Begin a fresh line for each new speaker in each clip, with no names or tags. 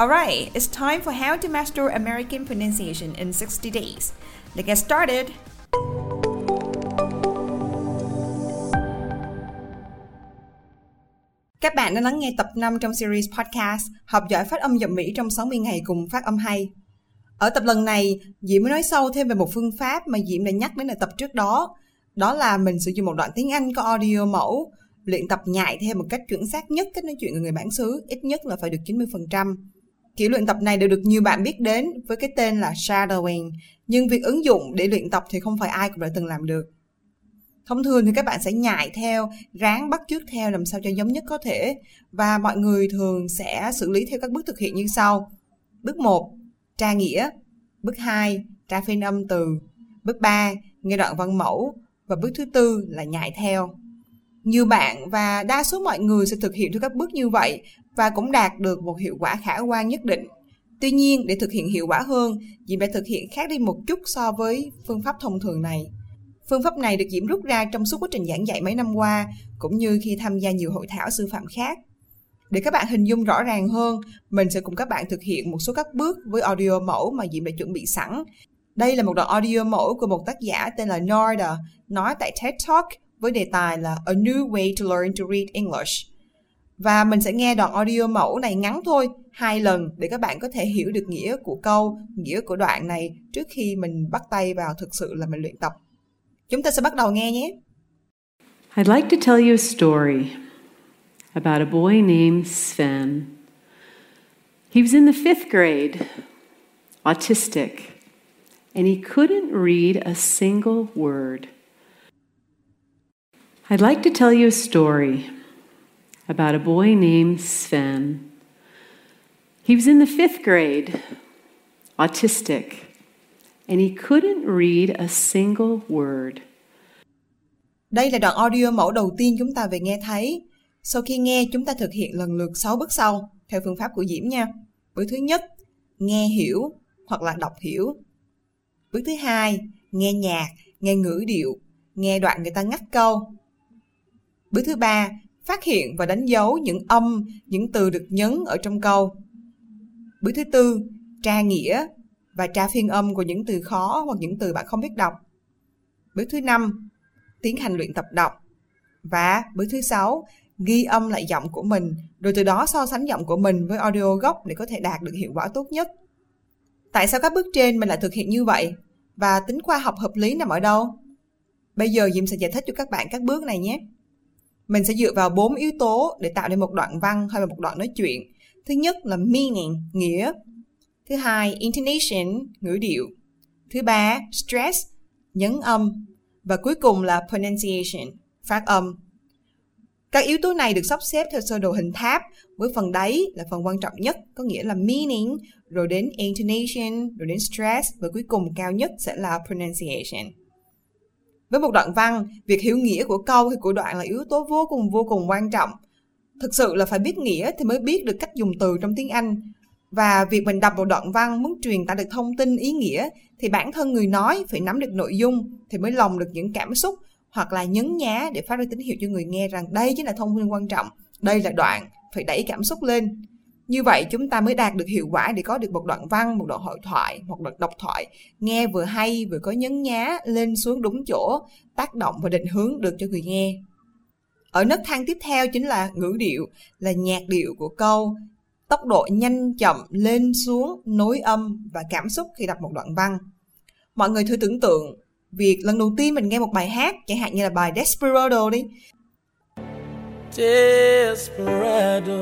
Alright, it's time for how to master American pronunciation in 60 days. Let's get started! Các bạn đã lắng nghe tập 5 trong series podcast Học giỏi phát âm giọng Mỹ trong 60 ngày cùng phát âm hay. Ở tập lần này, Diễm mới nói sâu thêm về một phương pháp mà Diễm đã nhắc đến ở tập trước đó. Đó là mình sử dụng một đoạn tiếng Anh có audio mẫu, luyện tập nhại theo một cách chuẩn xác nhất cách nói chuyện của người bản xứ, ít nhất là phải được 90%. Kiểu luyện tập này đều được nhiều bạn biết đến với cái tên là shadowing, nhưng việc ứng dụng để luyện tập thì không phải ai cũng đã từng làm được. Thông thường thì các bạn sẽ nhại theo, ráng bắt chước theo làm sao cho giống nhất có thể và mọi người thường sẽ xử lý theo các bước thực hiện như sau. Bước 1, tra nghĩa. Bước 2, tra phiên âm từ. Bước 3, nghe đoạn văn mẫu và bước thứ tư là nhại theo. Nhiều bạn và đa số mọi người sẽ thực hiện theo các bước như vậy và cũng đạt được một hiệu quả khả quan nhất định. Tuy nhiên, để thực hiện hiệu quả hơn, Diễm đã thực hiện khác đi một chút so với phương pháp thông thường này. Phương pháp này được Diễm rút ra trong suốt quá trình giảng dạy mấy năm qua, cũng như khi tham gia nhiều hội thảo sư phạm khác. Để các bạn hình dung rõ ràng hơn, mình sẽ cùng các bạn thực hiện một số các bước với audio mẫu mà Diễm đã chuẩn bị sẵn. Đây là một đoạn audio mẫu của một tác giả tên là Norda, nói tại TED Talk với đề tài là A New Way to Learn to Read English. Và mình sẽ nghe đoạn audio mẫu này ngắn thôi, hai lần để các bạn có thể hiểu được nghĩa của câu, nghĩa của đoạn này trước khi mình bắt tay vào thực sự là mình luyện tập. Chúng ta sẽ bắt đầu nghe nhé.
I'd like to tell you a story about a boy named Sven. He was in the fifth grade, autistic, and he couldn't read a single word. I'd like to tell you a story about a boy named Sven. He was in the fifth grade, autistic, and he couldn't read a single word.
Đây là đoạn audio mẫu đầu tiên chúng ta về nghe thấy. Sau khi nghe, chúng ta thực hiện lần lượt 6 bước sau, theo phương pháp của Diễm nha. Bước thứ nhất, nghe hiểu hoặc là đọc hiểu. Bước thứ hai, nghe nhạc, nghe ngữ điệu, nghe đoạn người ta ngắt câu. Bước thứ ba, phát hiện và đánh dấu những âm, những từ được nhấn ở trong câu. Bước thứ tư, tra nghĩa và tra phiên âm của những từ khó hoặc những từ bạn không biết đọc. Bước thứ năm, tiến hành luyện tập đọc. Và bước thứ sáu, ghi âm lại giọng của mình, rồi từ đó so sánh giọng của mình với audio gốc để có thể đạt được hiệu quả tốt nhất. Tại sao các bước trên mình lại thực hiện như vậy? Và tính khoa học hợp lý nằm ở đâu? Bây giờ Diệm sẽ giải thích cho các bạn các bước này nhé. Mình sẽ dựa vào bốn yếu tố để tạo nên một đoạn văn hay là một đoạn nói chuyện. Thứ nhất là meaning, nghĩa. Thứ hai, intonation, ngữ điệu. Thứ ba, stress, nhấn âm. Và cuối cùng là pronunciation, phát âm. Các yếu tố này được sắp xếp theo sơ đồ hình tháp, với phần đáy là phần quan trọng nhất, có nghĩa là meaning, rồi đến intonation, rồi đến stress, và cuối cùng cao nhất sẽ là pronunciation. Với một đoạn văn, việc hiểu nghĩa của câu hay của đoạn là yếu tố vô cùng vô cùng quan trọng. Thực sự là phải biết nghĩa thì mới biết được cách dùng từ trong tiếng Anh. Và việc mình đọc một đoạn văn muốn truyền tải được thông tin ý nghĩa thì bản thân người nói phải nắm được nội dung thì mới lòng được những cảm xúc hoặc là nhấn nhá để phát ra tín hiệu cho người nghe rằng đây chính là thông tin quan trọng, đây là đoạn, phải đẩy cảm xúc lên. Như vậy chúng ta mới đạt được hiệu quả để có được một đoạn văn, một đoạn hội thoại, một đoạn độc thoại, nghe vừa hay vừa có nhấn nhá, lên xuống đúng chỗ, tác động và định hướng được cho người nghe. Ở nấc thang tiếp theo chính là ngữ điệu, là nhạc điệu của câu, tốc độ nhanh chậm lên xuống, nối âm và cảm xúc khi đọc một đoạn văn. Mọi người thử tưởng tượng việc lần đầu tiên mình nghe một bài hát chẳng hạn như là bài Desperado đi
Desperado,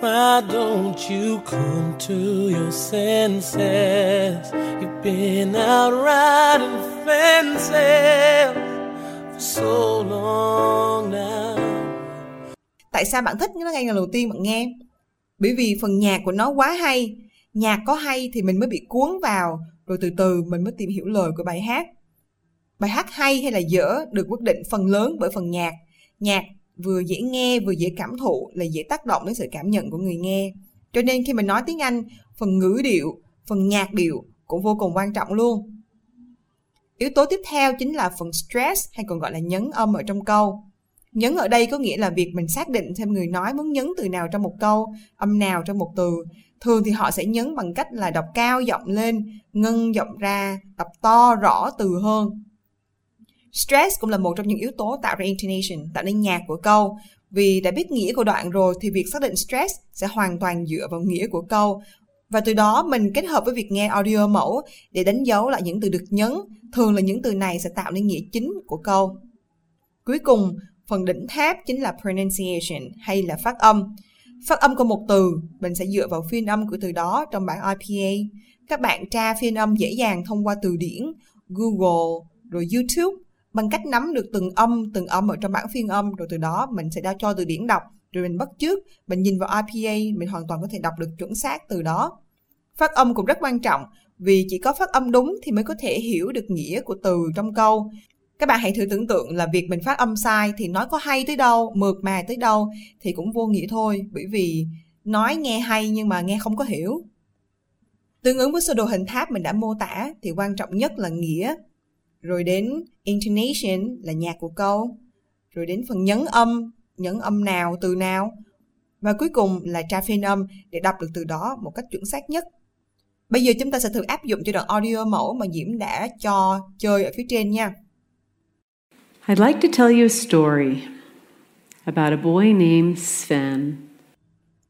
why don't you come to your senses? You've been out riding fences for so long now.
Tại sao bạn thích nó ngay lần đầu tiên bạn nghe? Bởi vì phần nhạc của nó quá hay. Nhạc có hay thì mình mới bị cuốn vào, rồi từ từ mình mới tìm hiểu lời của bài hát. Bài hát hay hay là dở được quyết định phần lớn bởi phần nhạc. Nhạc vừa dễ nghe vừa dễ cảm thụ là dễ tác động đến sự cảm nhận của người nghe. Cho nên khi mình nói tiếng Anh, phần ngữ điệu, phần nhạc điệu cũng vô cùng quan trọng luôn. Yếu tố tiếp theo chính là phần stress hay còn gọi là nhấn âm ở trong câu. Nhấn ở đây có nghĩa là việc mình xác định thêm người nói muốn nhấn từ nào trong một câu, âm nào trong một từ. Thường thì họ sẽ nhấn bằng cách là đọc cao giọng lên, ngân giọng ra, đọc to rõ từ hơn. Stress cũng là một trong những yếu tố tạo ra intonation, tạo nên nhạc của câu. Vì đã biết nghĩa của đoạn rồi thì việc xác định stress sẽ hoàn toàn dựa vào nghĩa của câu. Và từ đó mình kết hợp với việc nghe audio mẫu để đánh dấu lại những từ được nhấn. Thường là những từ này sẽ tạo nên nghĩa chính của câu. Cuối cùng, phần đỉnh tháp chính là pronunciation hay là phát âm. Phát âm của một từ, mình sẽ dựa vào phiên âm của từ đó trong bảng IPA. Các bạn tra phiên âm dễ dàng thông qua từ điển, Google, rồi YouTube bằng cách nắm được từng âm từng âm ở trong bảng phiên âm, rồi từ đó mình sẽ đã cho từ điển đọc, rồi mình bắt trước mình nhìn vào IPA mình hoàn toàn có thể đọc được chuẩn xác từ đó. Phát âm cũng rất quan trọng, vì chỉ có phát âm đúng thì mới có thể hiểu được nghĩa của từ trong câu. Các bạn hãy thử tưởng tượng là việc mình phát âm sai thì nói có hay tới đâu, mượt mà tới đâu thì cũng vô nghĩa thôi, bởi vì nói nghe hay nhưng mà nghe không có hiểu. Tương ứng với sơ đồ hình tháp mình đã mô tả thì quan trọng nhất là nghĩa rồi đến intonation là nhạc của câu, rồi đến phần nhấn âm, nhấn âm nào, từ nào, và cuối cùng là tra phiên âm để đọc được từ đó một cách chuẩn xác nhất. Bây giờ chúng ta sẽ thử áp dụng cho đoạn audio mẫu mà Diễm đã cho chơi ở phía trên nha.
I'd like to tell you a story about a boy named Sven.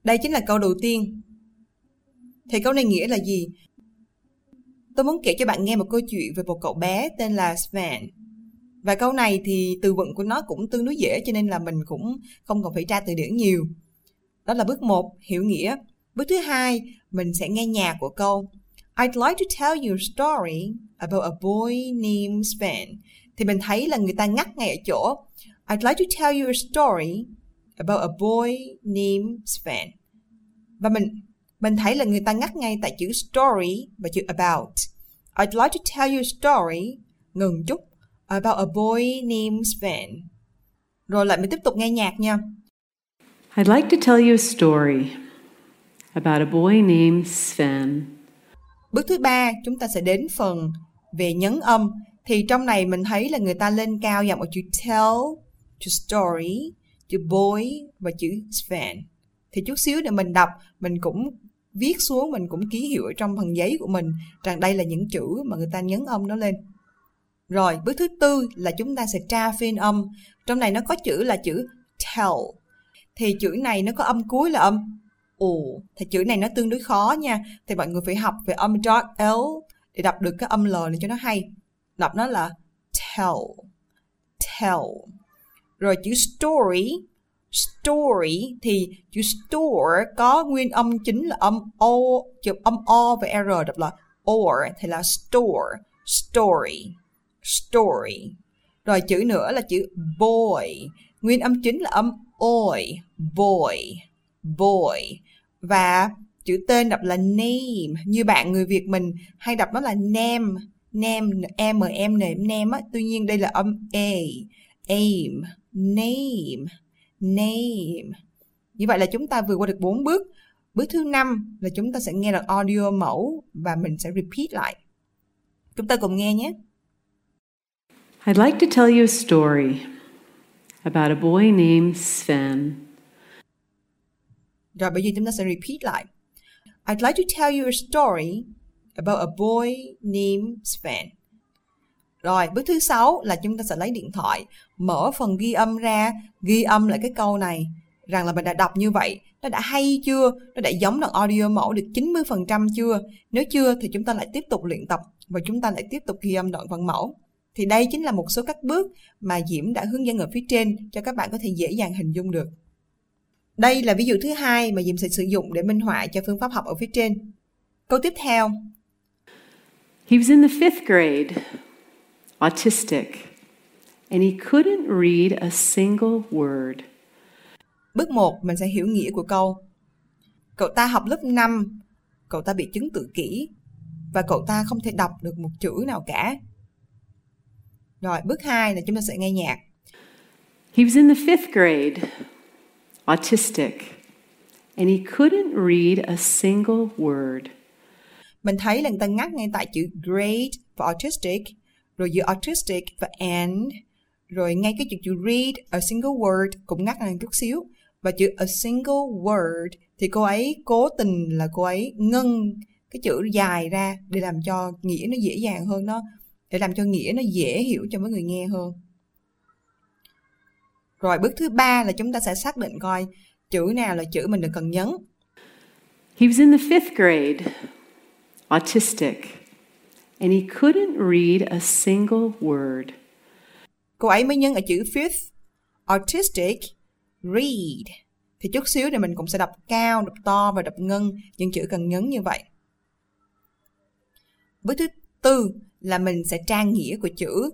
Đây chính là câu đầu tiên. Thì câu này nghĩa là gì? Tôi muốn kể cho bạn nghe một câu chuyện về một cậu bé tên là Sven. Và câu này thì từ vựng của nó cũng tương đối dễ cho nên là mình cũng không cần phải tra từ điển nhiều. Đó là bước 1, hiểu nghĩa. Bước thứ hai, mình sẽ nghe nhạc của câu. I'd like to tell you a story about a boy named Sven. Thì mình thấy là người ta ngắt ngay ở chỗ. I'd like to tell you a story about a boy named Sven. Và mình mình thấy là người ta ngắt ngay tại chữ story và chữ about. I'd like to tell you a story, ngừng chút, about a boy named Sven. Rồi lại mình tiếp tục nghe nhạc nha.
I'd like to tell you a story about a boy named Sven.
Bước thứ ba, chúng ta sẽ đến phần về nhấn âm. Thì trong này mình thấy là người ta lên cao giọng ở chữ tell, chữ story, chữ boy và chữ Sven. Thì chút xíu để mình đọc, mình cũng viết xuống mình cũng ký hiệu ở trong phần giấy của mình, rằng đây là những chữ mà người ta nhấn âm nó lên. Rồi, bước thứ tư là chúng ta sẽ tra phiên âm. Trong này nó có chữ là chữ tell. Thì chữ này nó có âm cuối là âm ồ thì chữ này nó tương đối khó nha. Thì mọi người phải học về âm dot l để đọc được cái âm l này cho nó hay. Đọc nó là tell. Tell. Rồi chữ story story thì chữ store có nguyên âm chính là âm o, chữ âm o và r đọc là or thì là store, story story. Rồi chữ nữa là chữ boy, nguyên âm chính là âm oi, boy boy. Và chữ tên đọc là name, như bạn người Việt mình hay đọc nó là name name m m n name á. Tuy nhiên đây là âm a, aim, name name. Như vậy là chúng ta vừa qua được 4 bước. Bước thứ năm là chúng ta sẽ nghe được audio mẫu và mình sẽ repeat lại. Chúng ta cùng nghe nhé.
I'd like to tell you a story about a boy named Sven.
Rồi bây giờ chúng ta sẽ repeat lại. I'd like to tell you a story about a boy named Sven. Rồi, bước thứ sáu là chúng ta sẽ lấy điện thoại, mở phần ghi âm ra, ghi âm lại cái câu này rằng là mình đã đọc như vậy, nó đã hay chưa, nó đã giống đoạn audio mẫu được 90% chưa? Nếu chưa thì chúng ta lại tiếp tục luyện tập và chúng ta lại tiếp tục ghi âm đoạn văn mẫu. Thì đây chính là một số các bước mà Diễm đã hướng dẫn ở phía trên cho các bạn có thể dễ dàng hình dung được. Đây là ví dụ thứ hai mà Diễm sẽ sử dụng để minh họa cho phương pháp học ở phía trên. Câu tiếp theo.
He was in the fifth grade, autistic, and he couldn't read a single word.
Bước 1 mình sẽ hiểu nghĩa của câu. Cậu ta học lớp 5, cậu ta bị chứng tự kỷ và cậu ta không thể đọc được một chữ nào cả. Rồi, bước 2 là chúng ta sẽ nghe nhạc.
He was in the fifth grade, autistic, and he couldn't read a single word.
Mình thấy là người ta ngắt ngay tại chữ grade và autistic, rồi giữa autistic và and, rồi ngay cái chữ chữ read a single word cũng ngắt lên chút xíu. Và chữ a single word thì cô ấy cố tình là cô ấy ngân cái chữ dài ra để làm cho nghĩa nó dễ dàng hơn nó để làm cho nghĩa nó dễ hiểu cho mấy người nghe hơn. Rồi bước thứ ba là chúng ta sẽ xác định coi chữ nào là chữ mình được cần nhấn.
He was in the fifth grade, autistic, and he couldn't read a single word.
Cô ấy mới nhấn ở chữ fifth, autistic, read. Thì chút xíu thì mình cũng sẽ đọc cao, đọc to và đọc ngân những chữ cần nhấn như vậy. Bước thứ tư là mình sẽ tra nghĩa của chữ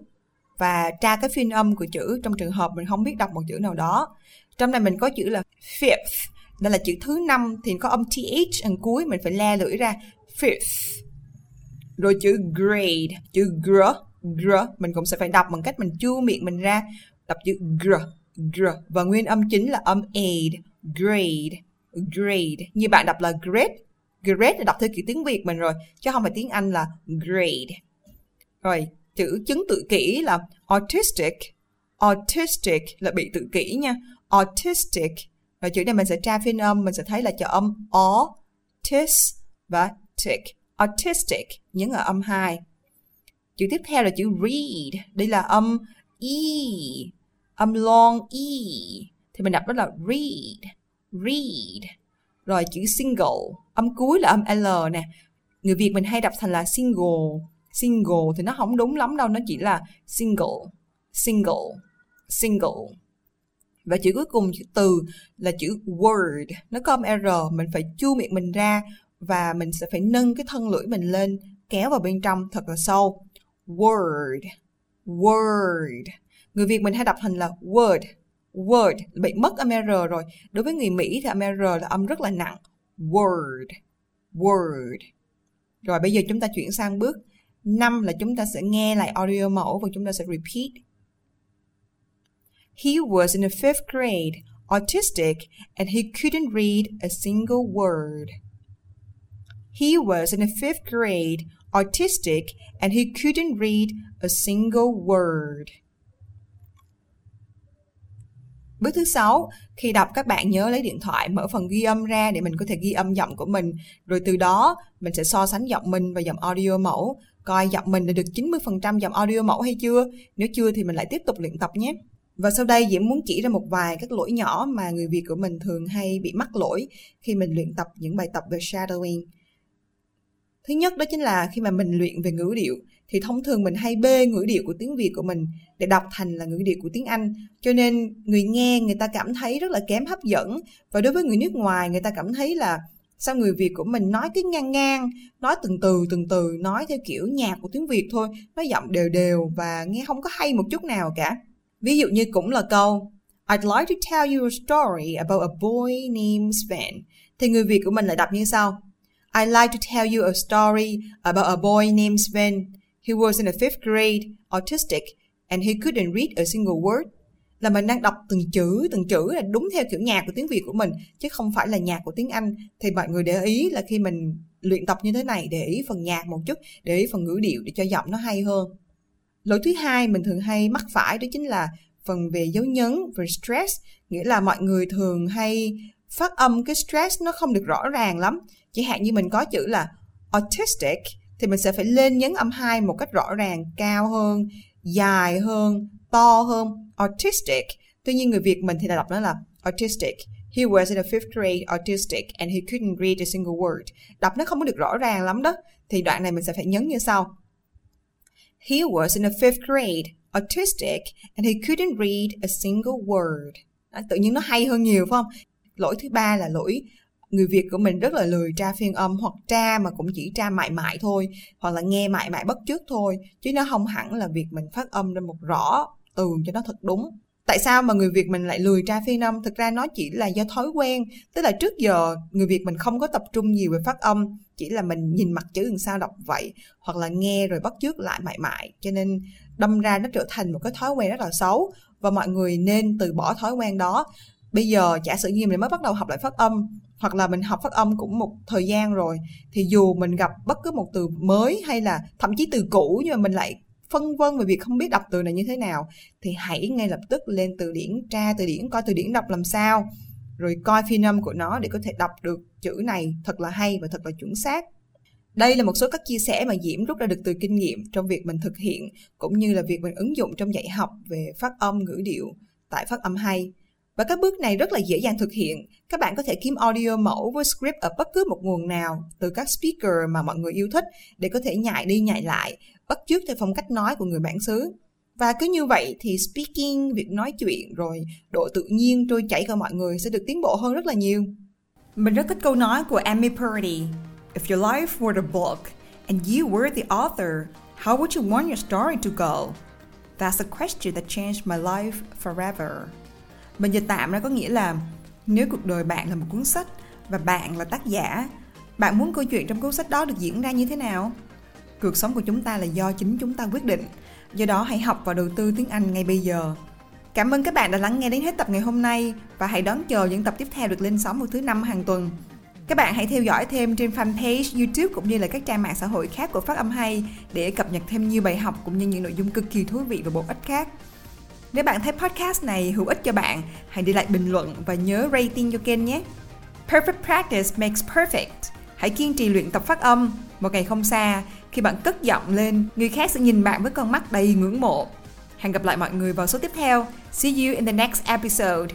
và tra cái phiên âm của chữ trong trường hợp mình không biết đọc một chữ nào đó. Trong này mình có chữ là fifth, đây là chữ thứ năm thì có âm th ở cuối mình phải le lưỡi ra fifth. Rồi chữ grade, chữ gr, gr mình cũng sẽ phải đọc bằng cách mình chu miệng mình ra, đọc chữ gr, gr và nguyên âm chính là âm aid, grade, grade. Như bạn đọc là great, great là đọc theo kiểu tiếng Việt mình rồi, chứ không phải tiếng Anh là grade. Rồi, chữ chứng tự kỷ là autistic. Autistic là bị tự kỷ nha. Autistic. Rồi chữ này mình sẽ tra phiên âm, mình sẽ thấy là chữ âm o, tis và tic. Autistic, nhấn ở âm 2. Chữ tiếp theo là chữ read. Đây là âm e, âm long e. Thì mình đọc đó là read, read. Rồi chữ single, âm cuối là âm L nè. Người Việt mình hay đọc thành là single, single thì nó không đúng lắm đâu nó chỉ là single single single và chữ cuối cùng chữ từ là chữ word nó có âm r mình phải chu miệng mình ra và mình sẽ phải nâng cái thân lưỡi mình lên kéo vào bên trong thật là sâu. Word word. Người việt mình hay đọc thành là word word. Bị mất âm r rồi. Đối với người mỹ thì âm r là âm rất là nặng. Word word. Rồi bây giờ chúng ta chuyển sang bước năm là chúng ta sẽ nghe lại audio mẫu và chúng ta sẽ repeat. He was in the fifth grade, autistic, and he couldn't read a single word. He was in the fifth grade, autistic, and he couldn't read a single word. Bước thứ sáu, khi đọc các bạn nhớ lấy điện thoại mở phần ghi âm ra để mình có thể ghi âm giọng của mình. Rồi từ đó mình sẽ so sánh giọng mình và giọng audio mẫu coi giọng mình đã được 90% giọng audio mẫu hay chưa. Nếu chưa thì mình lại tiếp tục luyện tập nhé. Và sau đây Diễm muốn chỉ ra một vài các lỗi nhỏ mà người Việt của mình thường hay bị mắc lỗi khi mình luyện tập những bài tập về shadowing. Thứ nhất đó chính là khi mà mình luyện về ngữ điệu thì thông thường mình hay bê ngữ điệu của tiếng Việt của mình để đọc thành là ngữ điệu của tiếng Anh. Cho nên người nghe người ta cảm thấy rất là kém hấp dẫn và đối với người nước ngoài người ta cảm thấy là sao người Việt của mình nói cứ ngang ngang, nói từng từ từng từ, nói theo kiểu nhạc của tiếng Việt thôi, nói giọng đều đều và nghe không có hay một chút nào cả. Ví dụ như cũng là câu I'd like to tell you a story about a boy named Sven. Thì người Việt của mình lại đọc như sau. I'd like to tell you a story about a boy named Sven. He was in the fifth grade, autistic, and he couldn't read a single word. Là mình đang đọc từng chữ từng chữ là đúng theo kiểu nhạc của tiếng Việt của mình chứ không phải là nhạc của tiếng Anh. Thì mọi người để ý là khi mình luyện tập như thế này để ý phần nhạc một chút để ý phần ngữ điệu để cho giọng nó hay hơn. Lỗi thứ hai mình thường hay mắc phải đó chính là phần về dấu nhấn về stress. Nghĩa là mọi người thường hay phát âm cái stress nó không được rõ ràng lắm chỉ hạn như mình có chữ là autistic thì mình sẽ phải lên nhấn âm hai một cách rõ ràng cao hơn dài hơn to hơn autistic tuy nhiên người Việt mình thì là đọc nó là autistic He was in the fifth grade autistic and he couldn't read a single word. Đọc nó không có được rõ ràng lắm đó. Thì đoạn này mình sẽ phải nhấn như sau. He was in the fifth grade, autistic, and he couldn't read a single word. Đó, tự nhiên nó hay hơn nhiều phải không? Lỗi thứ ba là lỗi người Việt của mình rất là lười tra phiên âm hoặc tra mà cũng chỉ tra mại mại thôi, hoặc là nghe mại mại bất chước thôi, chứ nó không hẳn là việc mình phát âm ra một rõ tường cho nó thật đúng. Tại sao mà người Việt mình lại lười tra phiên âm? Thực ra nó chỉ là do thói quen, tức là trước giờ người Việt mình không có tập trung nhiều về phát âm, chỉ là mình nhìn mặt chữ làm sao đọc vậy, hoặc là nghe rồi bắt chước lại mãi mãi. Cho nên đâm ra nó trở thành một cái thói quen rất là xấu, và mọi người nên từ bỏ thói quen đó bây giờ giả sử như mình mới bắt đầu học lại phát âm, hoặc là mình học phát âm cũng một thời gian rồi, thì dù mình gặp bất cứ một từ mới hay là thậm chí từ cũ nhưng mà mình lại phân vân về việc không biết đọc từ này như thế nào, thì hãy ngay lập tức lên từ điển, tra từ điển, coi từ điển đọc làm sao, rồi coi phiên âm của nó để có thể đọc được chữ này thật là hay và thật là chuẩn xác đây là một số các chia sẻ mà Diễm rút ra được từ kinh nghiệm trong việc mình thực hiện, cũng như là việc mình ứng dụng trong dạy học về phát âm, ngữ điệu tại phát âm hay. Và các bước này rất là dễ dàng thực hiện. Các bạn có thể kiếm audio mẫu với script ở bất cứ một nguồn nào từ các speaker mà mọi người yêu thích để có thể nhại đi nhại lại, bắt chước theo phong cách nói của người bản xứ. Và cứ như vậy thì speaking, việc nói chuyện rồi độ tự nhiên trôi chảy của mọi người sẽ được tiến bộ hơn rất là nhiều. Mình rất thích câu nói của Amy Purdy. If your life were a book and you were the author, how would you want your story to go? That's a question that changed my life forever. Mình dịch tạm ra có nghĩa là nếu cuộc đời bạn là một cuốn sách và bạn là tác giả, bạn muốn câu chuyện trong cuốn sách đó được diễn ra như thế nào? Cuộc sống của chúng ta là do chính chúng ta quyết định. Do đó hãy học và đầu tư tiếng Anh ngay bây giờ. Cảm ơn các bạn đã lắng nghe đến hết tập ngày hôm nay và hãy đón chờ những tập tiếp theo được lên sóng vào thứ năm hàng tuần. Các bạn hãy theo dõi thêm trên fanpage YouTube cũng như là các trang mạng xã hội khác của Phát âm hay để cập nhật thêm nhiều bài học cũng như những nội dung cực kỳ thú vị và bổ ích khác. Nếu bạn thấy podcast này hữu ích cho bạn, hãy để lại bình luận và nhớ rating cho kênh nhé. Perfect practice makes perfect. Hãy kiên trì luyện tập phát âm. Một ngày không xa, khi bạn cất giọng lên, người khác sẽ nhìn bạn với con mắt đầy ngưỡng mộ. Hẹn gặp lại mọi người vào số tiếp theo. See you in the next episode.